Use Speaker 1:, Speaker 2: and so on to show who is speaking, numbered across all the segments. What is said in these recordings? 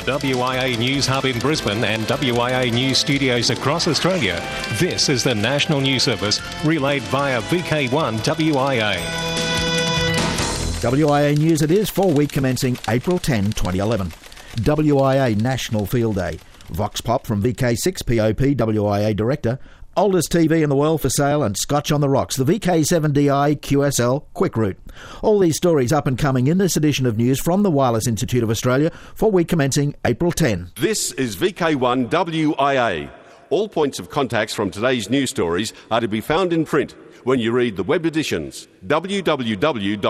Speaker 1: the WIA News Hub in Brisbane and WIA News studios across Australia, this is the National News Service relayed via VK1 WIA.
Speaker 2: WIA News it is for week commencing April 10, 2011. WIA National Field Day. Vox Pop from VK6 POP WIA Director Oldest TV in the world for sale and Scotch on the Rocks, the VK7DI QSL Quick Route. All these stories up and coming in this edition of news from the Wireless Institute of Australia for week commencing April 10.
Speaker 3: This is VK1 WIA. All points of contacts from today's news stories are to be found in print when you read the web editions www.wia.org.au.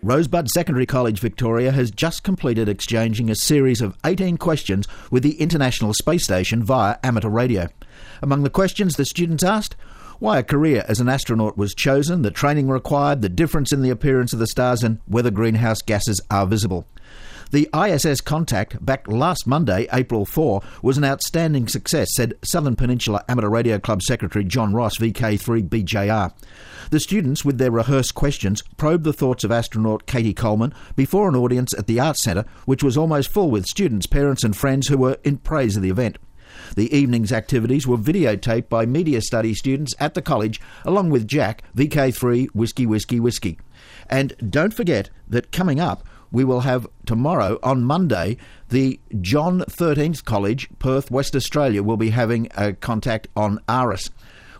Speaker 2: Rosebud Secondary College Victoria has just completed exchanging a series of 18 questions with the International Space Station via amateur radio. Among the questions the students asked, why a career as an astronaut was chosen, the training required, the difference in the appearance of the stars, and whether greenhouse gases are visible. The ISS contact back last Monday, April 4, was an outstanding success, said Southern Peninsula Amateur Radio Club Secretary John Ross, VK3BJR. The students, with their rehearsed questions, probed the thoughts of astronaut Cady Coleman before an audience at the Arts Centre, which was almost full with students, parents, and friends who were in praise of the event. The evening's activities were videotaped by media study students at the college, along with Jack, VK3 Whiskey Whiskey Whiskey. And don't forget that coming up, we will have tomorrow on Monday the John 13th College, Perth, West Australia, will be having a contact on ARISS.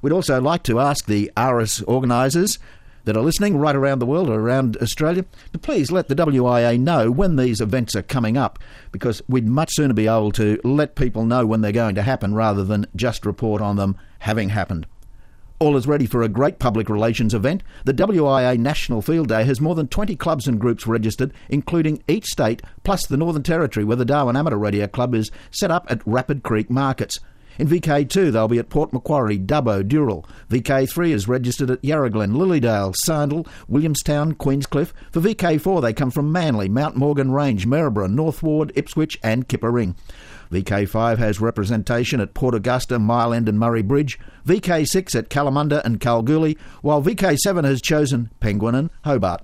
Speaker 2: We'd also like to ask the ARISS organisers that are listening right around the world or around Australia to please let the WIA know when these events are coming up because we'd much sooner be able to let people know when they're going to happen rather than just report on them having happened. All is ready for a great public relations event. The WIA National Field Day has more than 20 clubs and groups registered, including each state plus the Northern Territory, where the Darwin Amateur Radio Club is set up at Rapid Creek Markets. In VK2, they'll be at Port Macquarie, Dubbo, Dural. VK3 is registered at Yarra Glen, Lilydale, Sandal, Williamstown, Queenscliff. For VK4, they come from Manly, Mount Morgan Range, Maryborough, North Ward, Ipswich, and Kippa Ring. VK5 has representation at Port Augusta, Mile End, and Murray Bridge. VK6 at Kalamunda and Kalgoorlie, while VK7 has chosen Penguin and Hobart.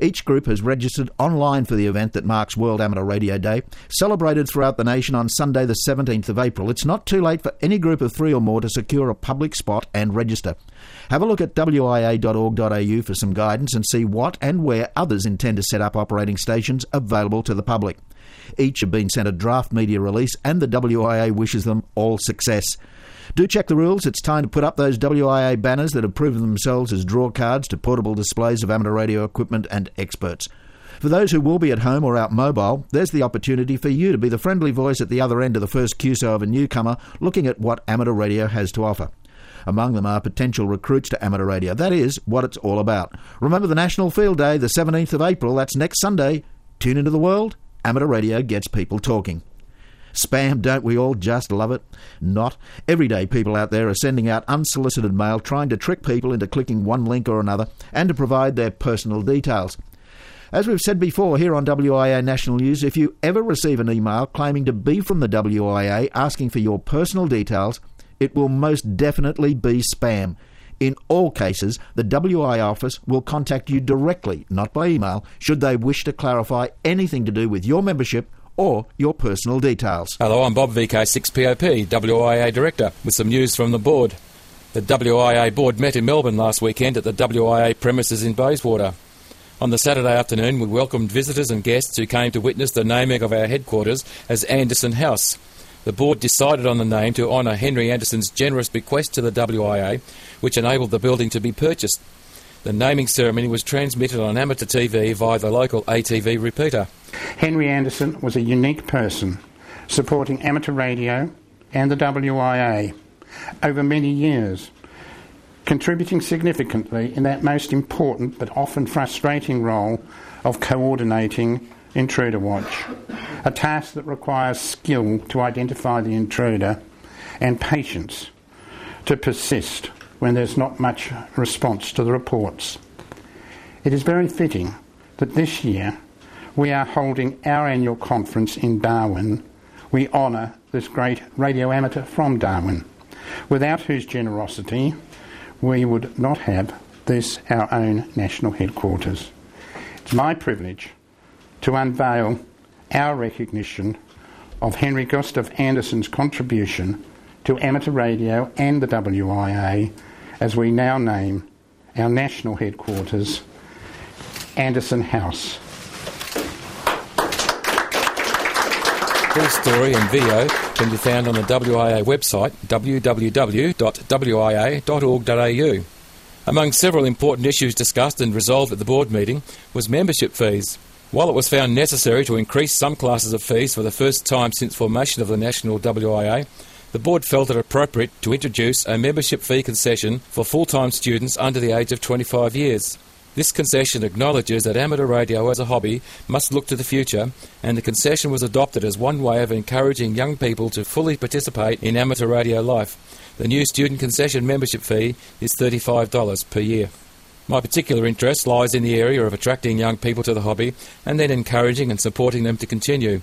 Speaker 2: Each group has registered online for the event that marks World Amateur Radio Day, celebrated throughout the nation on Sunday, the 17th of April. It's not too late for any group of three or more to secure a public spot and register. Have a look at wia.org.au for some guidance and see what and where others intend to set up operating stations available to the public. Each have been sent a draft media release, and the WIA wishes them all success. Do check the rules. It's time to put up those WIA banners that have proven themselves as draw cards to portable displays of amateur radio equipment and experts. For those who will be at home or out mobile, there's the opportunity for you to be the friendly voice at the other end of the first QSO of a newcomer looking at what amateur radio has to offer. Among them are potential recruits to amateur radio. That is what it's all about. Remember the National Field Day, the 17th of April, that's next Sunday. Tune into the world. Amateur radio gets people talking. Spam, don't we all just love it? Not. Every day, people out there are sending out unsolicited mail trying to trick people into clicking one link or another and to provide their personal details. As we've said before here on WIA National News, if you ever receive an email claiming to be from the WIA asking for your personal details, it will most definitely be spam. In all cases, the WI office will contact you directly, not by email, should they wish to clarify anything to do with your membership or your personal details.
Speaker 4: Hello, I'm Bob VK6POP, WIA Director, with some news from the board. The WIA board met in Melbourne last weekend at the WIA premises in Bayswater. On the Saturday afternoon, we welcomed visitors and guests who came to witness the naming of our headquarters as Anderson House. The board decided on the name to honour Henry Anderson's generous bequest to the WIA, which enabled the building to be purchased. The naming ceremony was transmitted on amateur TV via the local ATV repeater.
Speaker 5: Henry Anderson was a unique person, supporting amateur radio and the WIA over many years, contributing significantly in that most important but often frustrating role of coordinating intruder watch, a task that requires skill to identify the intruder and patience to persist when there's not much response to the reports. It is very fitting that this year we are holding our annual conference in Darwin. We honour this great radio amateur from Darwin, without whose generosity we would not have this our own national headquarters. It's my privilege to unveil our recognition of Henry Gustav Anderson's contribution to amateur radio and the WIA as we now name our national headquarters Anderson House.
Speaker 4: Full story and video can be found on the WIA website www.wia.org.au. Among several important issues discussed and resolved at the board meeting was membership fees. While it was found necessary to increase some classes of fees for the first time since formation of the national WIA, the board felt it appropriate to introduce a membership fee concession for full time students under the age of 25 years. This concession acknowledges that amateur radio as a hobby must look to the future, and the concession was adopted as one way of encouraging young people to fully participate in amateur radio life. The new student concession membership fee is $35 per year. My particular interest lies in the area of attracting young people to the hobby and then encouraging and supporting them to continue.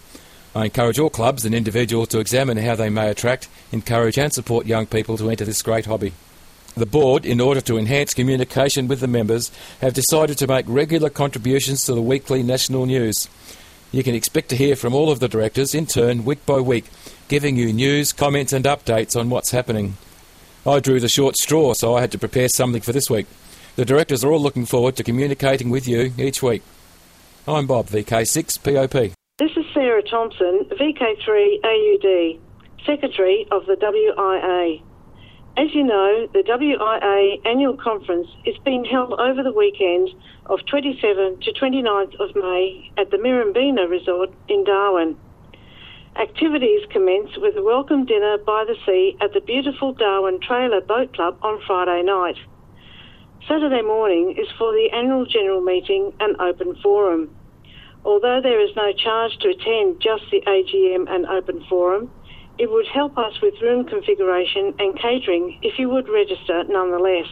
Speaker 4: I encourage all clubs and individuals to examine how they may attract, encourage, and support young people to enter this great hobby. The board, in order to enhance communication with the members, have decided to make regular contributions to the weekly national news. You can expect to hear from all of the directors in turn week by week, giving you news, comments, and updates on what's happening. I drew the short straw, so I had to prepare something for this week. The directors are all looking forward to communicating with you each week. I'm Bob, VK6 POP.
Speaker 6: This is Sarah Thompson, VK3 AUD, Secretary of the WIA. As you know, the WIA annual conference is being held over the weekend of 27 to 29th of May at the Mirambeena Resort in Darwin. Activities commence with a welcome dinner by the sea at the beautiful Darwin Trailer Boat Club on Friday night. Saturday morning is for the annual general meeting and open forum. Although there is no charge to attend just the AGM and open forum, it would help us with room configuration and catering if you would register nonetheless.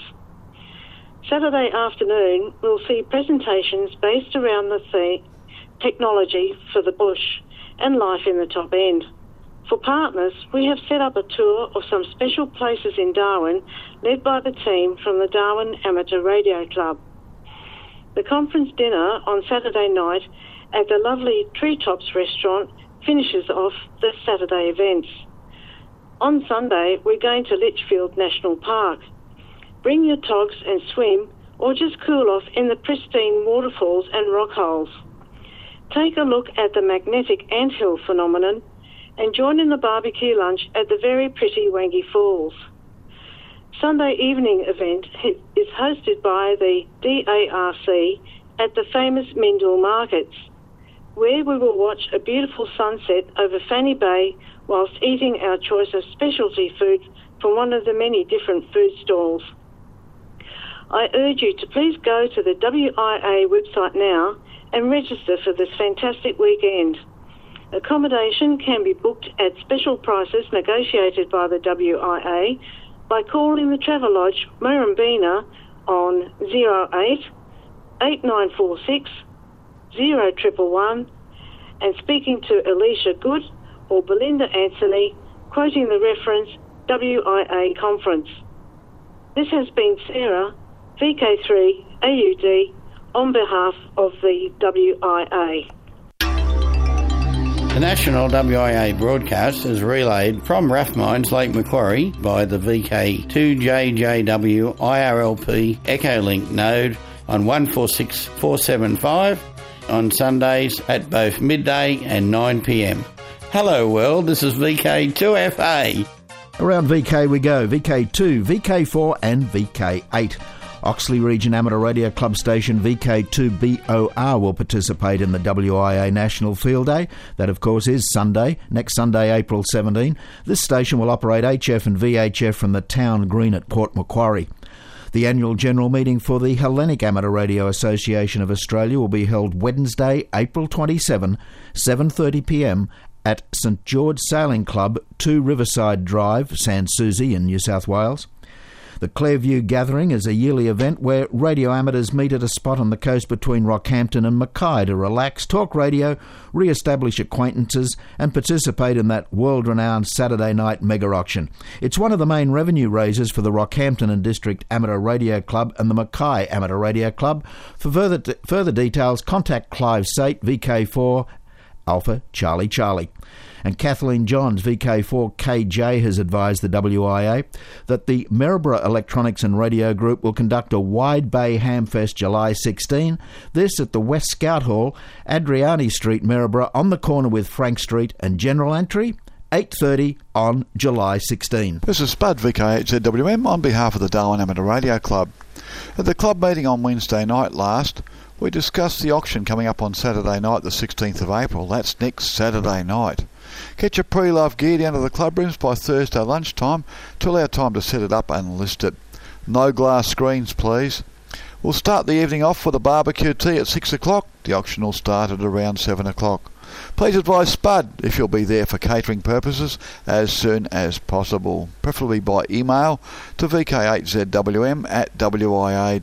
Speaker 6: Saturday afternoon, we'll see presentations based around the theme technology for the bush and life in the top end. For partners, we have set up a tour of some special places in Darwin led by the team from the Darwin Amateur Radio Club. The conference dinner on Saturday night at the lovely Treetops restaurant finishes off the Saturday events. On Sunday, we're going to Litchfield National Park. Bring your togs and swim, or just cool off in the pristine waterfalls and rock holes. Take a look at the magnetic anthill phenomenon and join in the barbecue lunch at the very pretty Wangi Falls. Sunday evening event is hosted by the DARC at the famous Mindil Markets where we will watch a beautiful sunset over Fanny Bay whilst eating our choice of specialty food from one of the many different food stalls. I urge you to please go to the WIA website now and register for this fantastic weekend. Accommodation can be booked at special prices negotiated by the WIA by calling the Travelodge Mirambeena on 08 8946 zero triple one and speaking to Alicia Good or Belinda Anthony, quoting the reference WIA conference. This has been Sarah, VK3 AUD, on behalf of the WIA.
Speaker 7: The national WIA broadcast is relayed from Rathmines, Lake Macquarie by the VK2JJW IRLP Echolink node on 146475 on Sundays at both midday and 9 pm. Hello, world, this is VK2FA.
Speaker 2: Around VK we go VK2, VK4, and VK8. Oxley Region Amateur Radio Club station VK2BOR will participate in the WIA National Field Day. That, of course, is Sunday, next Sunday, April 17. This station will operate HF and VHF from the town green at Port Macquarie. The annual general meeting for the Hellenic Amateur Radio Association of Australia will be held Wednesday, April 27, 7:30 p.m. at St George Sailing Club, 2 Riverside Drive, Sans Souci in New South Wales. The Clairview Gathering is a yearly event where radio amateurs meet at a spot on the coast between Rockhampton and Mackay to relax, talk radio, re establish acquaintances, and participate in that world renowned Saturday night mega auction. It's one of the main revenue raisers for the Rockhampton and District Amateur Radio Club and the Mackay Amateur Radio Club. For further, further details, contact Clive Sate, VK4 Alpha Charlie Charlie. And Kathleen Johns, VK4KJ, has advised the WIA that the Maryborough Electronics and Radio Group will conduct a Wide Bay Hamfest July 16. This at the West Scout Hall, Adriani Street, Maryborough, on the corner with Frank Street and General Entry 8.30 on July 16.
Speaker 8: This is Spud VK8ZWM on behalf of the Darwin Amateur Radio Club. At the club meeting on Wednesday night last, we discussed the auction coming up on Saturday night, the 16th of April. That's next Saturday night. Get your pre-love gear down to the club rooms by Thursday lunchtime to allow time to set it up and list it. No glass screens, please. We'll start the evening off with a barbecue tea at 6 o'clock. The auction will start at around 7 o'clock. Please advise Spud if you'll be there for catering purposes as soon as possible, preferably by email to vk8zwm at wia.org.au.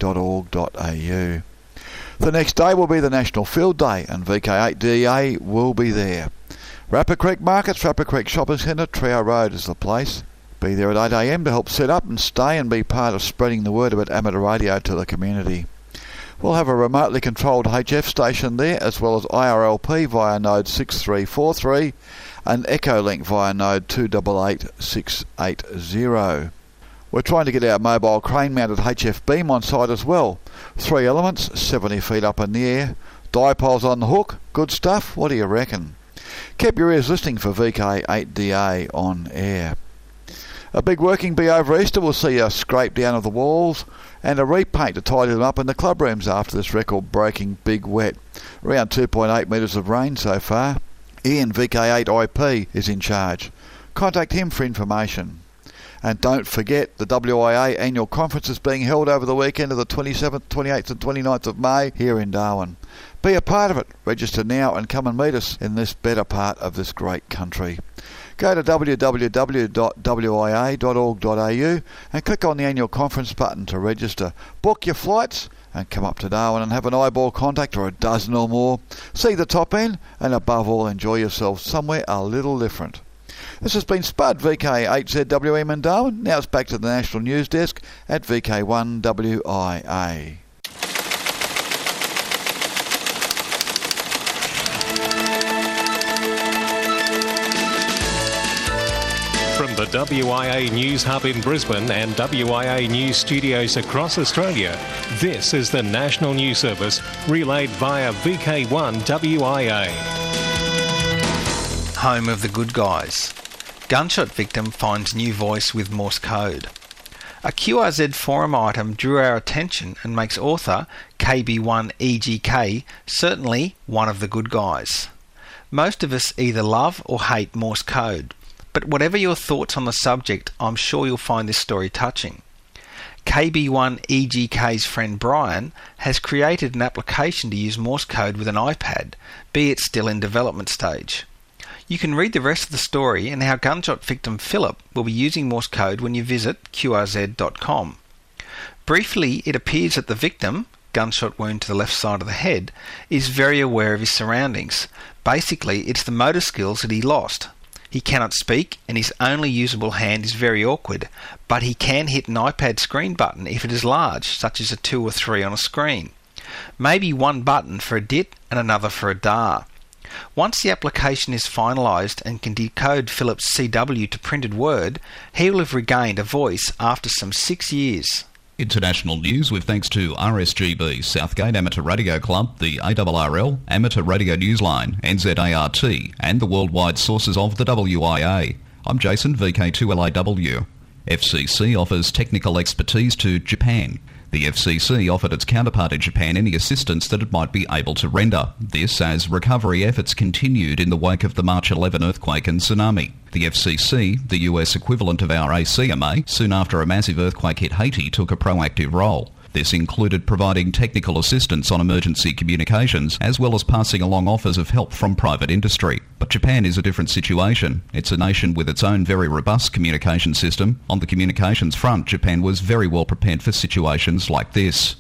Speaker 8: The next day will be the National Field Day and VK8DA will be there. Rapid Creek Markets, Rapid Creek Shopping Centre, Trower Road is the place. Be there at 8am to help set up and stay and be part of spreading the word about amateur radio to the community. We'll have a remotely controlled HF station there as well as IRLP via node 6343 and Echolink via node 288680. We're trying to get our mobile crane mounted HF beam on site as well. Three elements, 70 feet up in the air, dipoles on the hook, good stuff, what do you reckon? Keep your ears listening for VK8DA on air. A big working bee over Easter will see a scrape down of the walls and a repaint to tidy them up in the club rooms after this record breaking big wet. Around 2.8 metres of rain so far. Ian VK8IP is in charge. Contact him for information. And don't forget, the WIA annual conference is being held over the weekend of the 27th, 28th, and 29th of May here in Darwin. Be a part of it. Register now and come and meet us in this better part of this great country. Go to www.wia.org.au and click on the annual conference button to register. Book your flights and come up to Darwin and have an eyeball contact or a dozen or more. See the top end and above all enjoy yourself somewhere a little different. This has been Spud VK8ZWM in Darwin. Now it's back to the National News Desk at VK1WIA.
Speaker 1: From the WIA News Hub in Brisbane and WIA News studios across Australia, this is the National News Service relayed via VK1 WIA.
Speaker 9: Home of the Good Guys. Gunshot victim finds new voice with Morse code. A QRZ forum item drew our attention and makes author KB1EGK certainly one of the good guys. Most of us either love or hate Morse code, but whatever your thoughts on the subject, I'm sure you'll find this story touching. KB1EGK's friend Brian has created an application to use Morse code with an iPad, be it still in development stage. You can read the rest of the story and how gunshot victim Philip will be using Morse code when you visit qrz.com. Briefly, it appears that the victim, gunshot wound to the left side of the head, is very aware of his surroundings. Basically, it's the motor skills that he lost. He cannot speak, and his only usable hand is very awkward, but he can hit an iPad screen button if it is large, such as a 2 or 3 on a screen. Maybe one button for a DIT and another for a DAH. Once the application is finalised and can decode Philip's CW to printed word, he will have regained a voice after some six years.
Speaker 10: International news with thanks to RSGB, Southgate Amateur Radio Club, the ARRL, Amateur Radio Newsline, NZART, and the worldwide sources of the WIA. I'm Jason, VK2LAW. FCC offers technical expertise to Japan. The FCC offered its counterpart in Japan any assistance that it might be able to render. This as recovery efforts continued in the wake of the March 11 earthquake and tsunami. The FCC, the US equivalent of our ACMA, soon after a massive earthquake hit Haiti, took a proactive role. This included providing technical assistance on emergency communications, as well as passing along offers of help from private industry. But Japan is a different situation. It's a nation with its own very robust communication system. On the communications front, Japan was very well prepared for situations like this.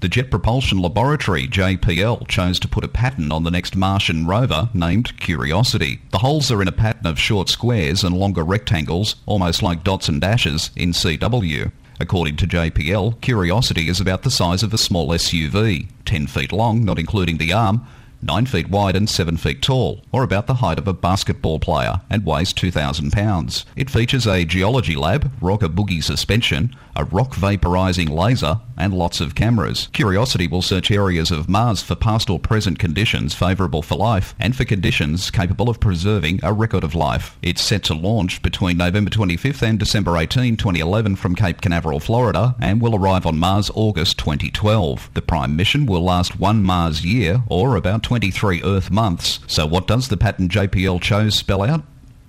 Speaker 10: The Jet Propulsion Laboratory, JPL, chose to put a pattern on the next Martian rover named Curiosity. The holes are in a pattern of short squares and longer rectangles, almost like dots and dashes, in CW. According to JPL, Curiosity is about the size of a small SUV, 10 feet long, not including the arm. 9 feet wide and 7 feet tall, or about the height of a basketball player, and weighs 2,000 pounds. It features a geology lab, rocker bogie suspension, a rock vaporizing laser, and lots of cameras. Curiosity will search areas of Mars for past or present conditions favourable for life and for conditions capable of preserving a record of life. It's set to launch between November 25th and December 18, 2011 from Cape Canaveral, Florida, and will arrive on Mars August 2012. The prime mission will last one Mars year, or about 23 Earth months. So what does the patent JPL chose spell out?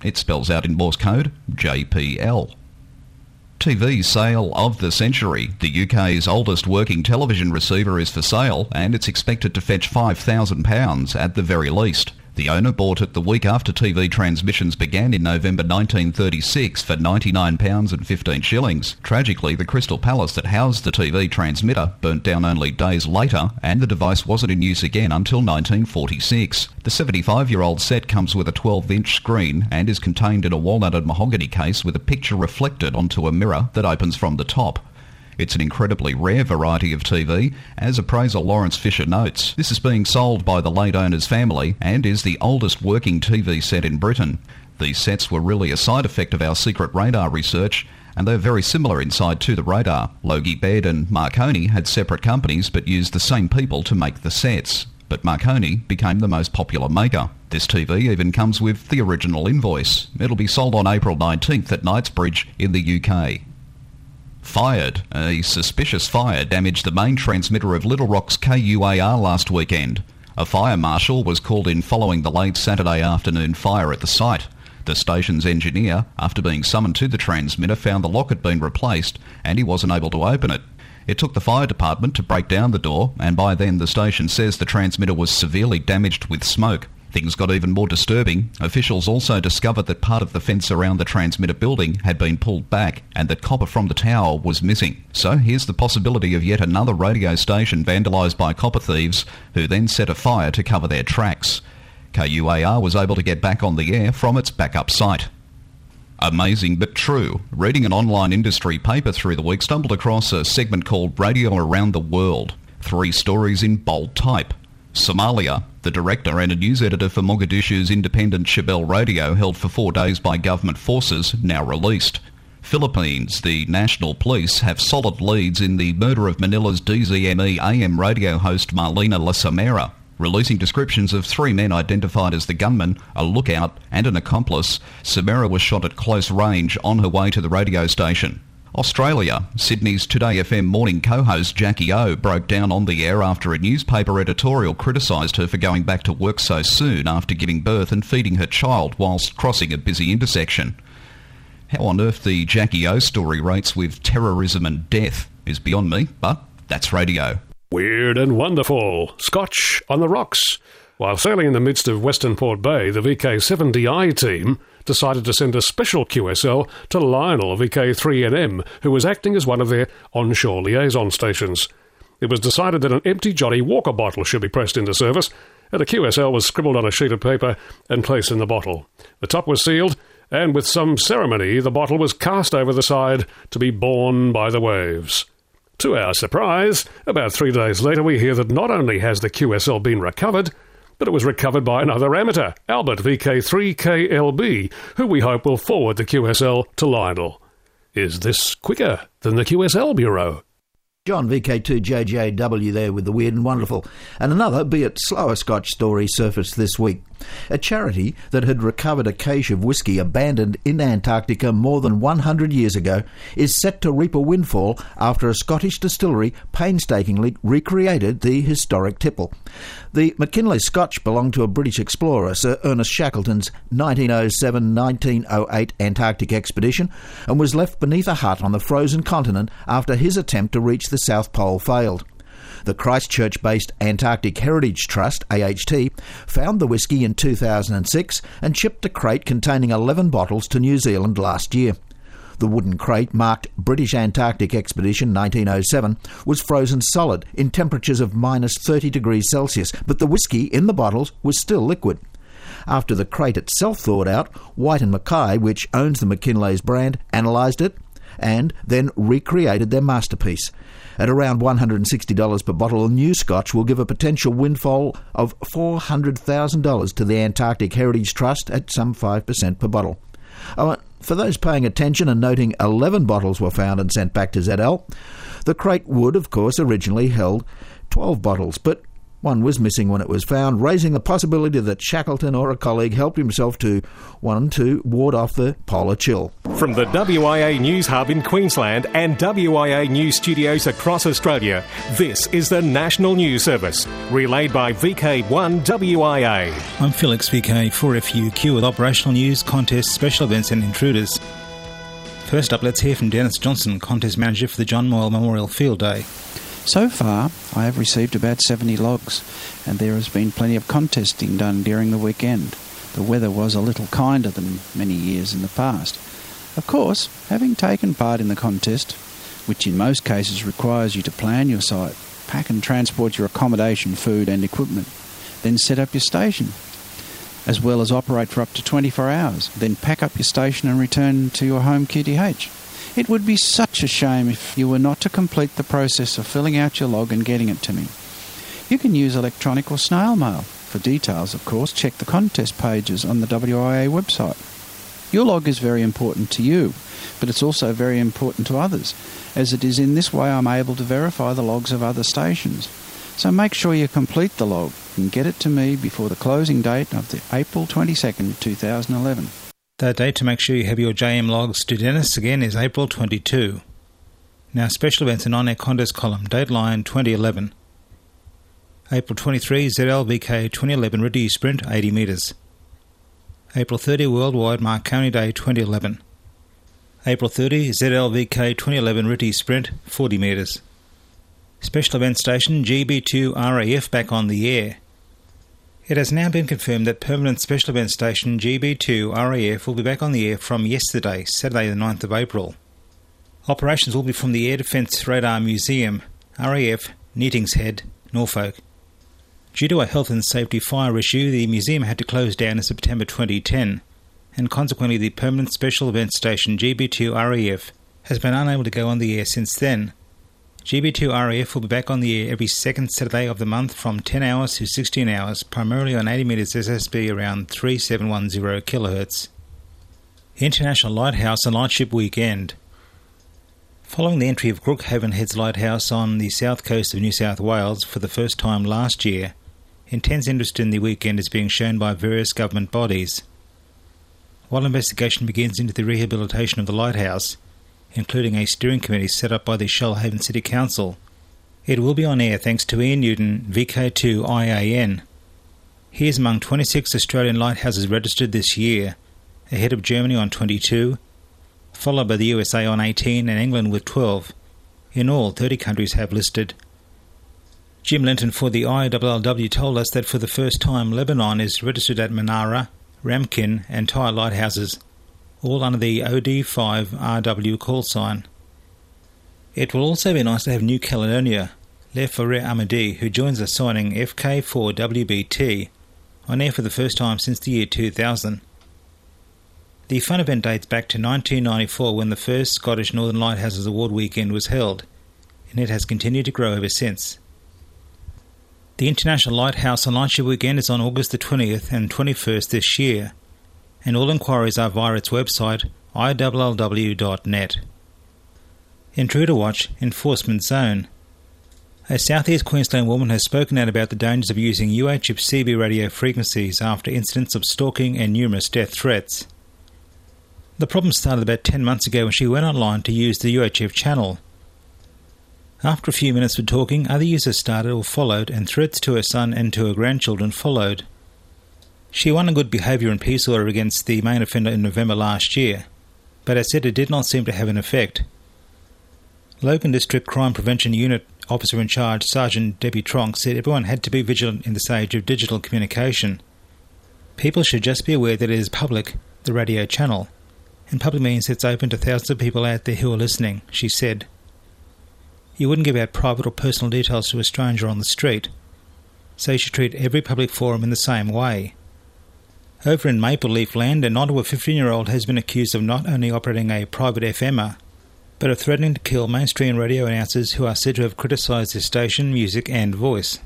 Speaker 10: It spells out in Morse code JPL. TV sale of the century. The UK's oldest working television receiver is for sale and it's expected to fetch £5,000 at the very least. The owner bought it the week after TV transmissions began in November 1936 for £99 and 15 shillings. Tragically, the Crystal Palace that housed the TV transmitter burnt down only days later and the device wasn't in use again until 1946. The 75-year-old set comes with a 12-inch screen and is contained in a walnutted mahogany case with a picture reflected onto a mirror that opens from the top. It's an incredibly rare variety of TV, as appraiser Lawrence Fisher notes. This is being sold by the late owner's family and is the oldest working TV set in Britain. These sets were really a side effect of our secret radar research, and they're very similar inside to the radar. Logie Baird and Marconi had separate companies but used the same people to make the sets. But Marconi became the most popular maker. This TV even comes with the original invoice. It'll be sold on April 19th at Knightsbridge in the UK. Fired. A suspicious fire damaged the main transmitter of Little Rock's KUAR last weekend. A fire marshal was called in following the late Saturday afternoon fire at the site. The station's engineer, after being summoned to the transmitter, found the lock had been replaced and he wasn't able to open it. It took the fire department to break down the door, and by then the station says the transmitter was severely damaged with smoke. Things got even more disturbing. Officials also discovered that part of the fence around the transmitter building had been pulled back and that copper from the tower was missing. So here's the possibility of yet another radio station vandalised by copper thieves who then set a fire to cover their tracks. KUAR was able to get back on the air from its backup site. Amazing but true. Reading an online industry paper through the week stumbled across a segment called Radio Around the World. Three stories in bold type. Somalia. The director and a news editor for Mogadishu's independent Shabelle Radio, held for four days by government forces, now released. Philippines. The national police have solid leads in the murder of Manila's DZME AM radio host Marlena Lasamera, releasing descriptions of three men identified as the gunman, a lookout, and an accomplice. Samera was shot at close range on her way to the radio station. Australia. Sydney's Today FM morning co-host Jackie O broke down on the air after a newspaper editorial criticised her for going back to work so soon after giving birth and feeding her child whilst crossing a busy intersection. How on earth the Jackie O story rates with terrorism and death is beyond me, but that's radio.
Speaker 11: Weird and wonderful. Scotch on the rocks. While sailing in the midst of Western Port Bay, the VK70I team decided to send a special QSL to Lionel of VK3NM, who was acting as one of their onshore liaison stations. It was decided that an empty Johnnie Walker bottle should be pressed into service, and a QSL was scribbled on a sheet of paper and placed in the bottle. The top was sealed, and with some ceremony, the bottle was cast over the side to be borne by the waves. To our surprise, about three days later, we hear that not only has the QSL been recovered, but it was recovered by another amateur, Albert VK3KLB, who we hope will forward the QSL to Lionel. Is this quicker than the QSL Bureau?
Speaker 2: John VK2JJW there with the weird and wonderful. And another, be it slower Scotch story, surfaced this week. A charity that had recovered a cache of whisky abandoned in Antarctica more than 100 years ago is set to reap a windfall after a Scottish distillery painstakingly recreated the historic tipple. The Mackinlay Scotch belonged to a British explorer, Sir Ernest Shackleton's 1907 1908 Antarctic expedition, and was left beneath a hut on the frozen continent after his attempt to reach the South Pole failed. The Christchurch based Antarctic Heritage Trust, AHT, found the whisky in 2006 and shipped a crate containing 11 bottles to New Zealand last year. The wooden crate, marked British Antarctic Expedition 1907, was frozen solid in temperatures of minus 30 degrees Celsius, but the whisky in the bottles was still liquid. After the crate itself thawed out, Whyte and Mackay, which owns the Mackinlay's brand, analysed it and then recreated their masterpiece. At around $160 per bottle, new scotch will give a potential windfall of $400,000 to the Antarctic Heritage Trust at some 5% per bottle. Oh, for those paying attention and noting 11 bottles were found and sent back to ZL, the crate would, of course, originally held 12 bottles, but one was missing when it was found, raising the possibility that Shackleton or a colleague helped himself to one to ward off the polar chill.
Speaker 1: From the WIA News Hub in Queensland and WIA News studios across Australia, this is the National News Service, relayed by VK1 WIA.
Speaker 12: I'm Felix VK4FUQ with operational news, contests, special events, and intruders. First up, let's hear from Dennis Johnson, contest manager for the John Moyle Memorial Field Day.
Speaker 13: So far, I have received about 70 logs, and there has been plenty of contesting done during the weekend. The weather was a little kinder than many years in the past. Of course, having taken part in the contest, which in most cases requires you to plan your site, pack and transport your accommodation, food, and equipment, then set up your station, as well as operate for up to 24 hours, then pack up your station and return to your home QTH. It would be such a shame if you were not to complete the process of filling out your log and getting it to me. You can use electronic or snail mail. For details, of course, check the contest pages on the WIA website. Your log is very important to you, but it's also very important to others, as it is in this way I'm able to verify the logs of other stations. So make sure you complete the log and get it to me before the closing date of the April 22nd, 2011.
Speaker 12: The date to make sure you have your JM logs to Dennis again is April 22. Now, special events and on-air contest column, dateline 2011. April 23, ZLVK 2011 Ridley Sprint 80 metres. April 30, Worldwide Mark County Day 2011. April 30, ZLVK 2011 Ridley Sprint 40 metres. Special event station GB2 RAF back on the air. It has now been confirmed that permanent special event station GB2 RAF will be back on the air from yesterday, Saturday the 9th of April. Operations will be from the Air Defence Radar Museum, RAF, Neatishead, Norfolk. Due to a health and safety fire issue, the museum had to close down in September 2010, and consequently the permanent special event station GB2 RAF has been unable to go on the air since then. GB2 RAF will be back on the air every second Saturday of the month from 10 hours to 16 hours, primarily on 80 metres SSB around 3710 kHz. International Lighthouse and Lightship Weekend. Following the entry of Crookhaven Heads Lighthouse on the south coast of New South Wales for the first time last year, intense interest in the weekend is being shown by various government bodies. While investigation begins into the rehabilitation of the lighthouse, including a steering committee set up by the Shoalhaven City Council, it will be on air thanks to Ian Newton, VK2 IAN. He is among 26 Australian lighthouses registered this year, ahead of Germany on 22, followed by the USA on 18 and England with 12. In all, 30 countries have listed. Jim Linton for the ILLW told us that for the first time Lebanon is registered at Manara, Ramkin, and Tyre lighthouses, all under the OD5RW call sign. It will also be nice to have New Caledonia, Le Phare Amédée, who joins us signing FK4WBT, on air for the first time since the year 2000. The fun event dates back to 1994 when the first Scottish Northern Lighthouses Award weekend was held, and it has continued to grow ever since. The International Lighthouse and Lightship Weekend is on August the 20th and 21st this year, and all inquiries are via its website illw.net. Intruder Watch Enforcement Zone. A southeast Queensland woman has spoken out about the dangers of using UHF CB radio frequencies after incidents of stalking and numerous death threats. The problem started about 10 months ago when she went online to use the UHF channel. After a few minutes of talking, other users started or followed, and threats to her son and to her grandchildren followed. She won a good behaviour and peace order against the main offender in November last year, but as said it did not seem to have an effect. Logan District Crime Prevention Unit Officer in Charge Sergeant Debbie Tronk said everyone had to be vigilant in this age of digital communication. People should just be aware that it is public, the radio channel, and public means it's open to thousands of people out there who are listening, she said. You wouldn't give out private or personal details to a stranger on the street, so you should treat every public forum in the same way. Over in Maple Leaf Land, an Ottawa 15 year old has been accused of not only operating a private FMer, but of threatening to kill mainstream radio announcers who are said to have criticised their station, music, and voice.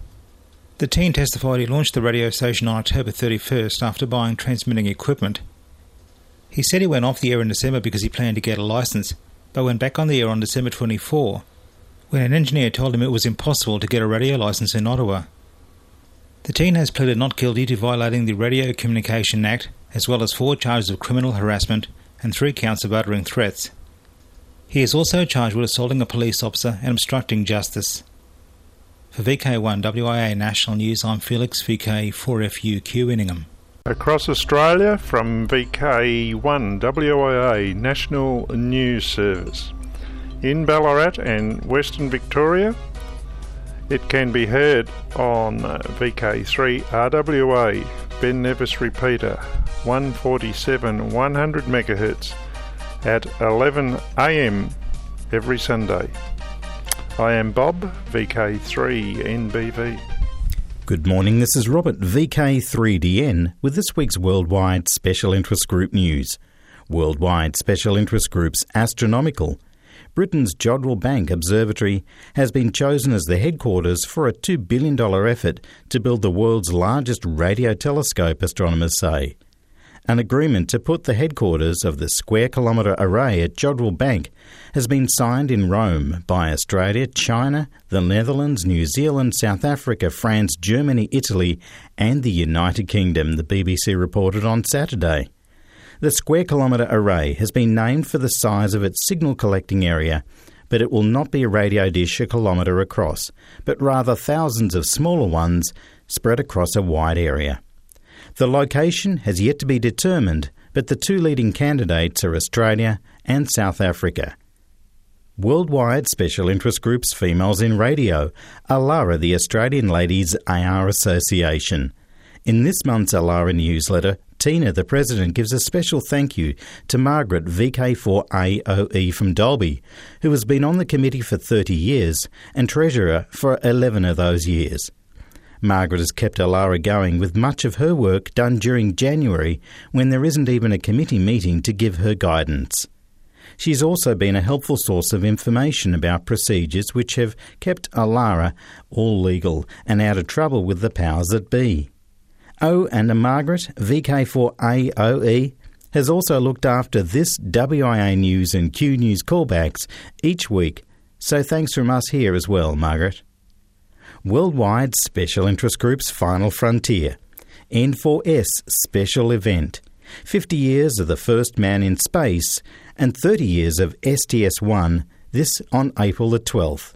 Speaker 12: The teen testified he launched the radio station on October 31st after buying transmitting equipment. He said he went off the air in December because he planned to get a license, but went back on the air on December 24 when an engineer told him it was impossible to get a radio license in Ottawa. The teen has pleaded not guilty to violating the Radio Communication Act, as well as four charges of criminal harassment and three counts of uttering threats. He is also charged with assaulting a police officer and obstructing justice. For VK1 WIA National News, I'm Felix VK4FUQ Inningham.
Speaker 14: Across Australia from VK1 WIA National News Service. In Ballarat and Western Victoria, it can be heard on uh, VK3 RWA Ben Nevis Repeater 147 100 MHz at 11 am every Sunday. I am Bob, VK3NBV.
Speaker 15: Good morning, this is Robert, VK3DN, with this week's Worldwide Special Interest Group news. Worldwide Special Interest Group's Astronomical. Britain's Jodrell Bank Observatory has been chosen as the headquarters for a $2 billion effort to build the world's largest radio telescope, astronomers say. An agreement to put the headquarters of the Square Kilometre Array at Jodrell Bank has been signed in Rome by Australia, China, the Netherlands, New Zealand, South Africa, France, Germany, Italy, and the United Kingdom, the BBC reported on Saturday. The Square Kilometre Array has been named for the size of its signal collecting area, but it will not be a radio dish a kilometre across, but rather thousands of smaller ones spread across a wide area. The location has yet to be determined, but the two leading candidates are Australia and South Africa. Worldwide Special Interest Groups Females in Radio, ALARA, the Australian Ladies AR Association. In this month's ALARA newsletter, Tina, the President, gives a special thank you to Margaret VK4AOE from Dalby, who has been on the committee for 30 years and Treasurer for 11 of those years. Margaret has kept Alara going with much of her work done during January when there isn't even a committee meeting to give her guidance. She's also been a helpful source of information about procedures which have kept Alara all legal and out of trouble with the powers that be. Oh, and a Margaret, VK4AOE, has also looked after this WIA News and Q News callbacks each week, so thanks from us here as well, Margaret. Worldwide Special Interest Group's Final Frontier, N4S Special Event, 50 years of the first man in space, and 30 years of STS 1, this on April the 12th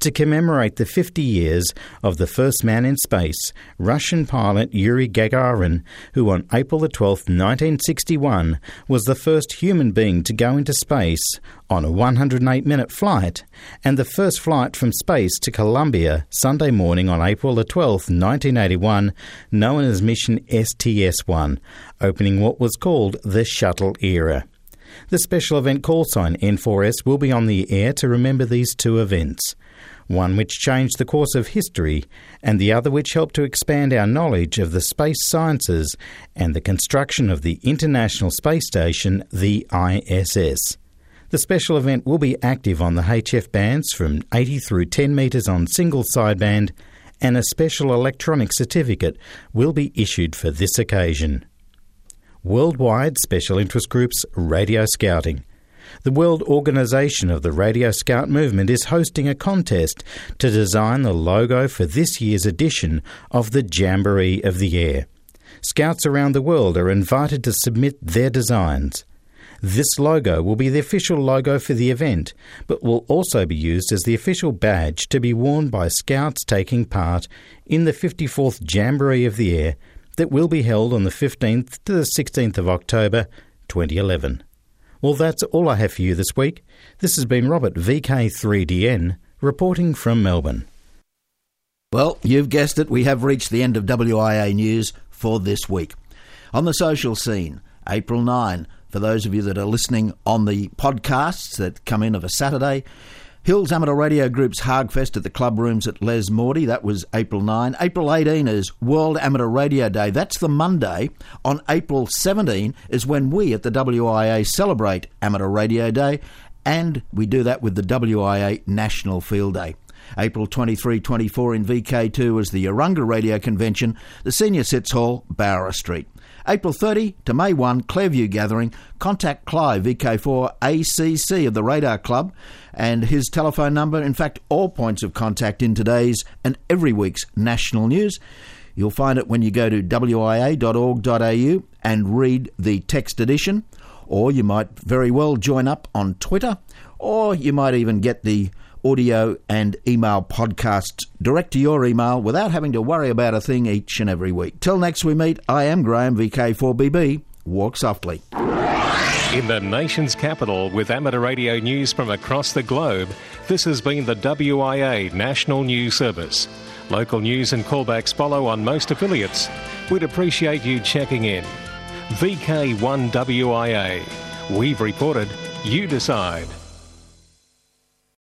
Speaker 15: to commemorate the 50 years of the first man in space, Russian pilot Yuri Gagarin, who on April 12, 1961, was the first human being to go into space on a 108 minute flight, and the first flight from space to Columbia Sunday morning on April 12, 1981, known as Mission STS 1, opening what was called the Shuttle Era. The special event call sign N4S will be on the air to remember these two events one which changed the course of history, and the other which helped to expand our knowledge of the space sciences and the construction of the International Space Station, the ISS. The special event will be active on the HF bands from 80 through 10 metres on single sideband, and a special electronic certificate will be issued for this occasion. Worldwide Special Interest Groups Radio Scouting. The World Organization of the Radio Scout Movement is hosting a contest to design the logo for this year's edition of the Jamboree of the Air. Scouts around the world are invited to submit their designs. This logo will be the official logo for the event, but will also be used as the official badge to be worn by Scouts taking part in the 54th Jamboree of the Air that will be held on the 15th to the 16th of October 2011. Well, that's all I have for you this week. This has been Robert, VK3DN, reporting from Melbourne.
Speaker 2: Well, you've guessed it, we have reached the end of WIA News for this week. On the social scene, April 9, for those of you that are listening on the podcasts that come in of a Saturday, Hills Amateur Radio Group's HARGfest at the club rooms at Lesmurdie. That was April 9. April 18 is World Amateur Radio Day. That's the Monday. On April 17 is when we at the WIA celebrate Amateur Radio Day. and we do that with the WIA National Field Day. April 23 24 in VK2 is the Urunga Radio Convention, the Senior Sits Hall, Bowra Street. April 30 to May 1, Clairview Gathering. Contact Clive, VK4 ACC of the Radar Club, and his telephone number. In fact, all points of contact in today's and every week's national news. You'll find it when you go to wia.org.au and read the text edition, or you might very well join up on Twitter, or you might even get the audio and email podcasts direct to your email without having to worry about a thing each and every week. Till next we meet, I am Graham, VK4BB. Walk softly.
Speaker 1: In the nation's capital, with amateur radio news from across the globe, this has been the WIA National News Service. Local news and callbacks follow on most affiliates. We'd appreciate you checking in. VK1WIA. We've reported, you decide.